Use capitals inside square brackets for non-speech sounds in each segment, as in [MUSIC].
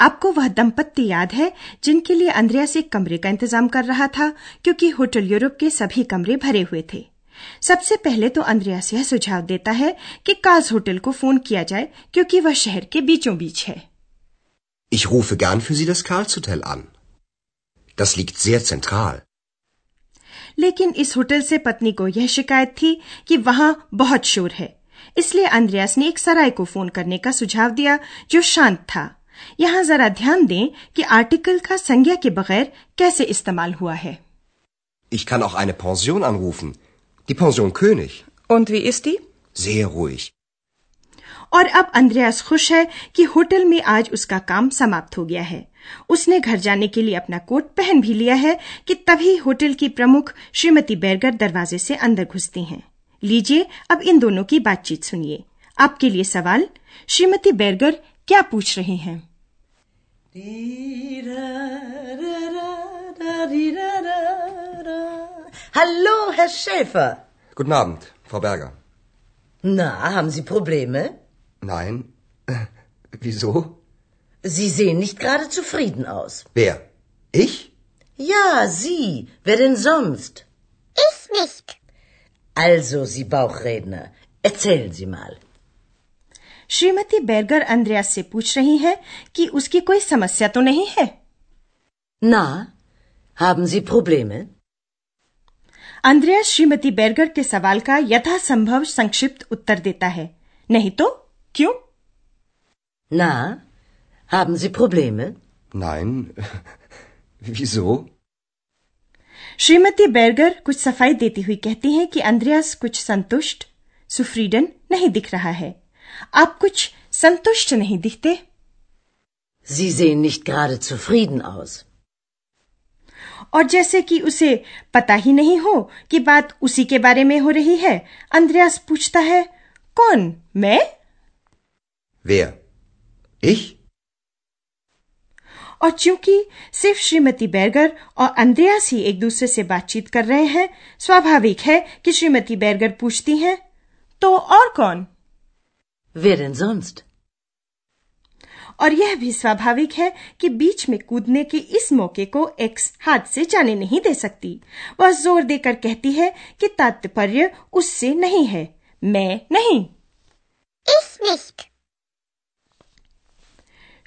आपको वह दंपत्ति याद है जिनके लिए अंद्रयास एक कमरे का इंतज़ाम कर रहा था क्योंकि होटल यूरोप के सभी कमरे भरे हुए थे सबसे पहले तो अंद्रयास यह सुझाव देता है कि काज होटल को फ़ोन किया जाए क्योंकि वह शहर के बीचों बीच है Ich rufe gern für Sie das Karlshotel an. Das liegt sehr zentral. लेकिन इस होटल से पत्नी को यह शिकायत थी कि वहाँ बहुत शोर है इसलिए अंद्रयास ने एक सराय को फ़ोन करने का सुझाव दिया जो शांत था यहाँ जरा ध्यान दें कि आर्टिकल का संज्ञा के बगैर कैसे इस्तेमाल हुआ है Ich kann auch eine Pension anrufen. Die Pension König. Und wie ist die? Sehr ruhig. और अब अंद्रयास खुश है कि होटल में आज उसका काम समाप्त हो गया है उसने घर जाने के लिए अपना कोट पहन भी लिया है कि तभी होटल की प्रमुख श्रीमती बैरगर दरवाजे से अंदर घुसती हैं लीजिए अब इन दोनों की बातचीत सुनिए आपके लिए सवाल श्रीमती बैरगर क्या पूछ रहे हैं Hallo, Herr Schäfer. Guten Abend, Frau Berger. Na, haben Sie Probleme? Nein. Wieso? Sie sehen nicht gerade zufrieden aus. Wer? Ich? Ja, Sie. Wer denn sonst? Ich nicht. Also, Sie Bauchredner, erzählen Sie mal. Shrimati बैरगर अंद्रयास से पूछ रही हैं कि उसकी कोई समस्या तो नहीं है Na, haben Sie Probleme? अंद्रयास Shrimati बैरगर के सवाल का यथासंभव संक्षिप्त उत्तर देता है नहीं तो क्यों Na, haben Sie Probleme? Nein. [LAUGHS] Wieso? Shrimati बैरगर कुछ सफ़ाई देती हुई कहती हैं कि अंद्रयास कुछ संतुष्ट सुफ्रीडन नहीं दिख रहा है आप कुछ संतुष्ट नहीं दिखते Sie sehen nicht gerade zufrieden aus. और जैसे कि उसे पता ही नहीं हो कि बात उसी के बारे में हो रही है अंद्रयास पूछता है कौन मैं Wer? Ich? और चूँकि सिर्फ़ श्रीमती बैरगर और अंद्रयास ही एक दूसरे से बातचीत कर रहे हैं स्वाभाविक है कि श्रीमती बैरगर पूछती हैं तो और कौन Wer denn sonst? और यह भी स्वाभाविक है कि बीच में कूदने के इस मौके को एक्स हाथ से जाने नहीं दे सकती वह ज़ोर देकर कहती है कि तात्पर्य उससे नहीं है मैं नहीं.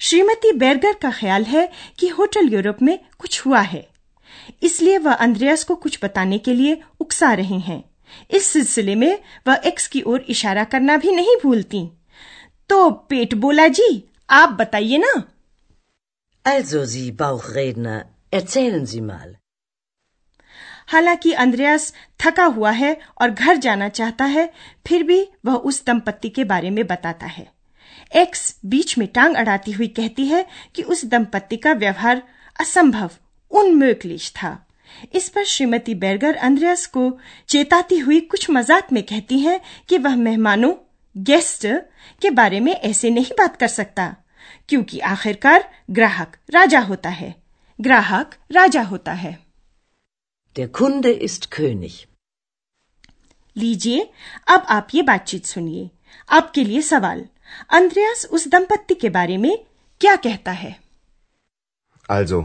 श्रीमती बैरगर का ख्याल है कि होटल यूरोप में कुछ हुआ है इसलिए वह अंद्रयास को कुछ बताने के लिए उकसा रही हैं इस सिलसिले में वह एक्स की ओर इशारा करना भी नहीं भूलती। तो पेट बोला जी आप बताइए ना। Also, Sie Bauchredner, erzählen Sie mal. हालाँकि अंद्रयास थका हुआ है और घर जाना चाहता है फिर भी वह उस दंपत्ति के बारे में बताता है। एक्स बीच में टांग अड़ाती हुई कहती है कि उस दंपत्ति का व्यवहार असंभव उनमöglich था। इस पर श्रीमती बैरगर अंद्रयास को चेताती हुई कुछ मज़ाक में कहती हैं कि वह मेहमानों गेस्ट के बारे में ऐसे नहीं बात कर सकता क्योंकि आखिरकार ग्राहक राजा होता है। ग्राहक राजा होता है। Der Kunde ist König. लीजिए अब आप ये बातचीत सुनिए। आपके लिए सवाल अंद्रयास उस दंपत्ति के बारे में क्या कहता है? Also,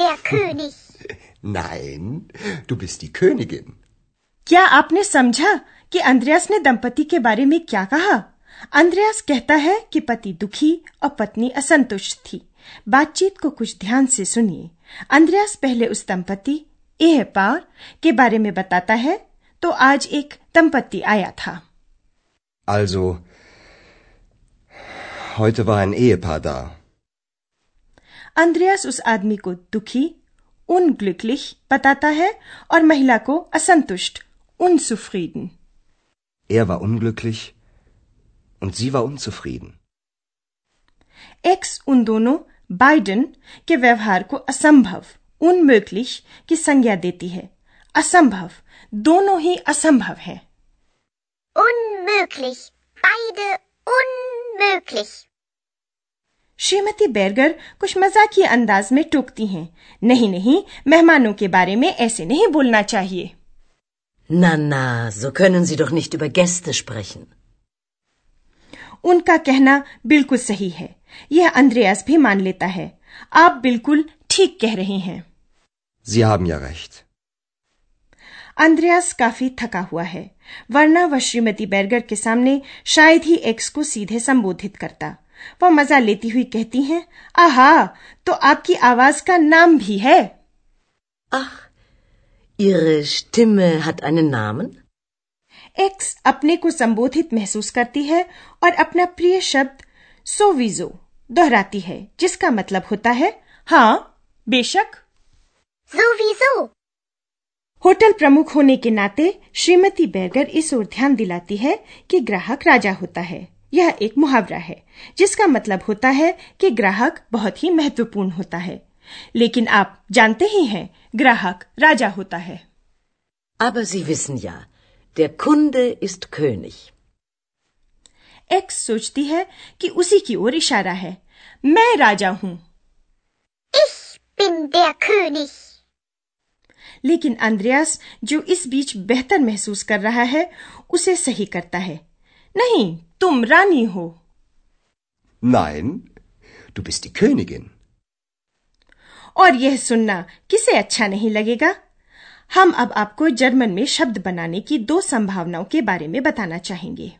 Der König. [LAUGHS] Nein, du bist die Königin. क्या आपने समझा कि अंद्रयास ने दंपति के बारे में क्या कहा अंद्रयास कहता है कि पति दुखी और पत्नी असंतुष्ट थी बातचीत को कुछ ध्यान से सुनिए अंद्रयास पहले उस दंपति एह पार के बारे में बताता है तो आज एक दंपति आया था Also, heute war ein Ehepaar da. अंद्रयास उस आदमी को दुखी unglücklich बताता है और महिला को असंतुष्ट unzufrieden Er war unglücklich und sie war unzufrieden. X उन दोनों बाइडन के व्यवहार को असंभव unmöglich की संज्ञा देती है असंभव दोनों ही असंभव है Unmöglich. Beide unmöglich. श्रीमती बैरगर कुछ मजाकिया अंदाज में टोकती हैं। नहीं नहीं मेहमानों के बारे में ऐसे नहीं बोलना चाहिए। Na, na, so können Sie doch nicht über Gäste sprechen. उनका कहना बिल्कुल सही है। यह अंद्रयास भी मान लेता है। आप बिल्कुल ठीक कह रहे हैं। Sie haben ja recht. अंद्रयास काफ़ी थका हुआ है। वरना वह श्रीमती बेरगर के सामने शायद ही एक्स को सीधे संबोधित करता। वह मज़ा लेती हुई कहती हैं आहा तो आपकी आवाज़ का नाम भी है? Ach, Ihre Stimme hat einen Namen? X अपने को संबोधित महसूस करती है और अपना प्रिय शब्द सोविजो दोहराती है जिसका मतलब होता है हाँ बेशक। सोविजो? होटल प्रमुख होने के नाते श्रीमती बेरगर इस ओर ध्यान दिलाती है कि ग्राहक राजा होता है। यह एक मुहावरा है जिसका मतलब होता है कि ग्राहक बहुत ही महत्वपूर्ण होता है। लेकिन आप जानते ही हैं ग्राहक राजा होता है। Aber Sie wissen ja, der Kunde ist König. X सोचती है कि उसी की ओर इशारा है। मैं राजा हूँ। Ich bin der König. लेकिन अंद्रयास जो इस बीच बेहतर महसूस कर रहा है उसे सही करता है। नहीं तुम रानी हो। Nein, du bist die Königin. और यह सुनना किसे अच्छा नहीं लगेगा? हम अब आपको जर्मन में शब्द बनाने की दो संभावनाओं के बारे में बताना चाहेंगे।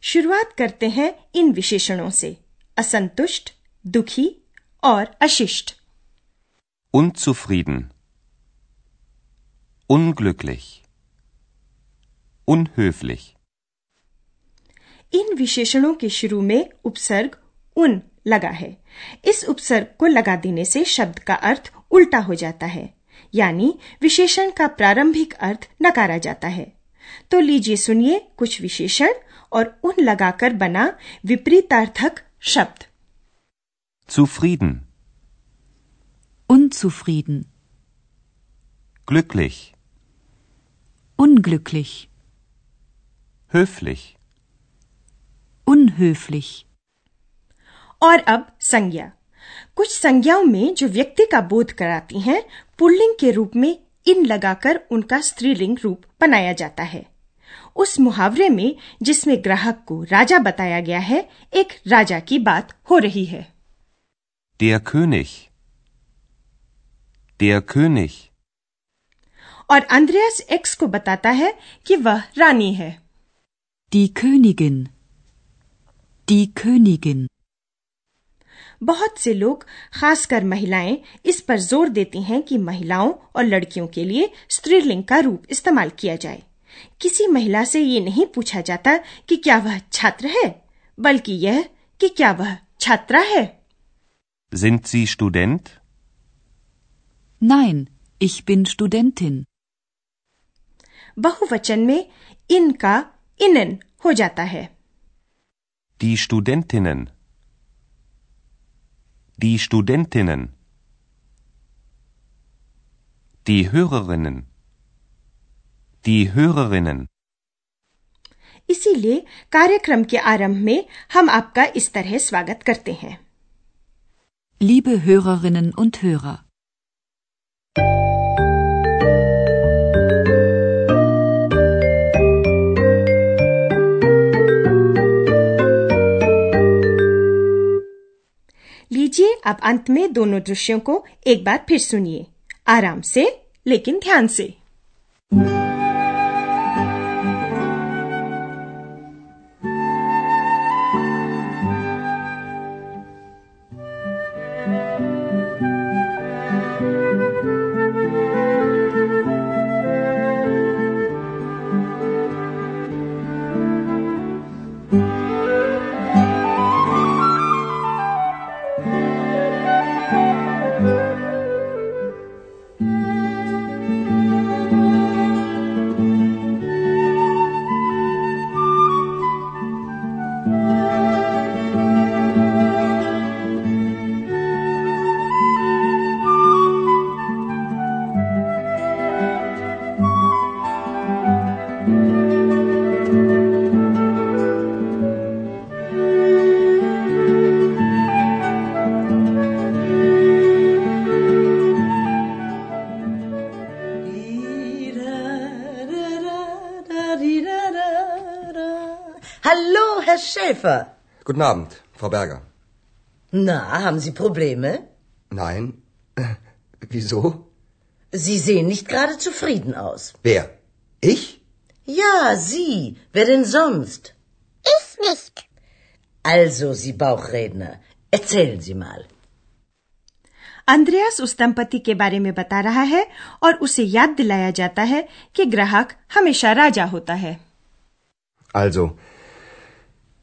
शुरुआत करते हैं इन विशेषणों से। असंतुष्ट दुखी और अशिष्ट Unzufrieden. Unglücklich. Unhöflich. इन विशेषणों के शुरू में उपसर्ग उन लगा है इस उपसर्ग को लगा देने से शब्द का अर्थ उल्टा हो जाता है यानी विशेषण का प्रारंभिक अर्थ नकारा जाता है तो लीजिए सुनिए कुछ विशेषण और उन लगाकर बना विपरीतार्थक शब्द Zufrieden. Unzufrieden, Glücklich. unglücklich, Höflich. unhöflich. और अब संज्ञा कुछ संज्ञाओं में जो व्यक्ति का बोध कराती हैं पुल्लिंग के रूप में इन लगाकर उनका स्त्रीलिंग रूप बनाया जाता है उस मुहावरे में जिसमें ग्राहक को राजा बताया गया है एक राजा की बात हो रही है Der König. Der König. और अंद्रयास एक्स को बताता है कि वह रानी है Die Königin. Die Königin. बहुत से लोग खासकर महिलाएँ इस पर ज़ोर देती हैं कि महिलाओं और लड़कियों के लिए स्त्रीलिंग का रूप इस्तेमाल किया जाए किसी महिला से ये नहीं पूछा जाता कि क्या वह छात्र है बल्कि यह कि क्या वह छात्रा है Sind Sie Student? Nein, ich bin Studentin. बहुवचन में इन का इनन हो जाता है Die Studentinnen. Die Studentinnen. Die Hörerinnen. Die Hörerinnen. इसीलिए कार्यक्रम के आरंभ में हम आपका इस तरह स्वागत करते हैं। Liebe Hörerinnen und Hörer, लीजिए अब अंत में दोनों दृश्यों को एक बार फिर सुनिए। आराम से लेकिन ध्यान से। Herr Schäfer. Guten Abend, Frau Berger. Na, haben Sie Probleme? Nein. [LAUGHS] Wieso? Sie sehen nicht gerade zufrieden aus. Wer? Ich? Ja, Sie. Wer denn sonst? Ich nicht. Also, Sie Bauchredner, erzählen Sie mal. अंद्रयास उस दंपति के बारे में बता रहा है और उसे याद दिलाया जाता है कि ग्राहक हमेशा राजा होता है Also,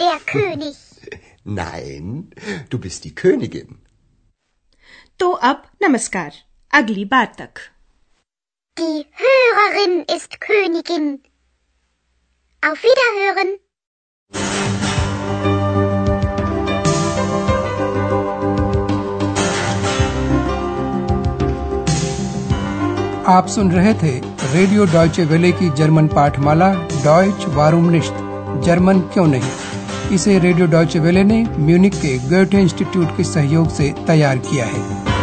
Der König. Nein, du bist die Königin. तो अब नमस्कार अगली बार तक Die Hörerin ist Königin. Auf Wiederhören. आप सुन रहे थे रेडियो डॉयचे वेले की जर्मन पाठमाला डॉयच वारूम निश्त जर्मन क्यों नहीं इसे रेडियो डॉयचे वेले ने म्यूनिक के गोटे इंस्टीट्यूट के सहयोग से तैयार किया है।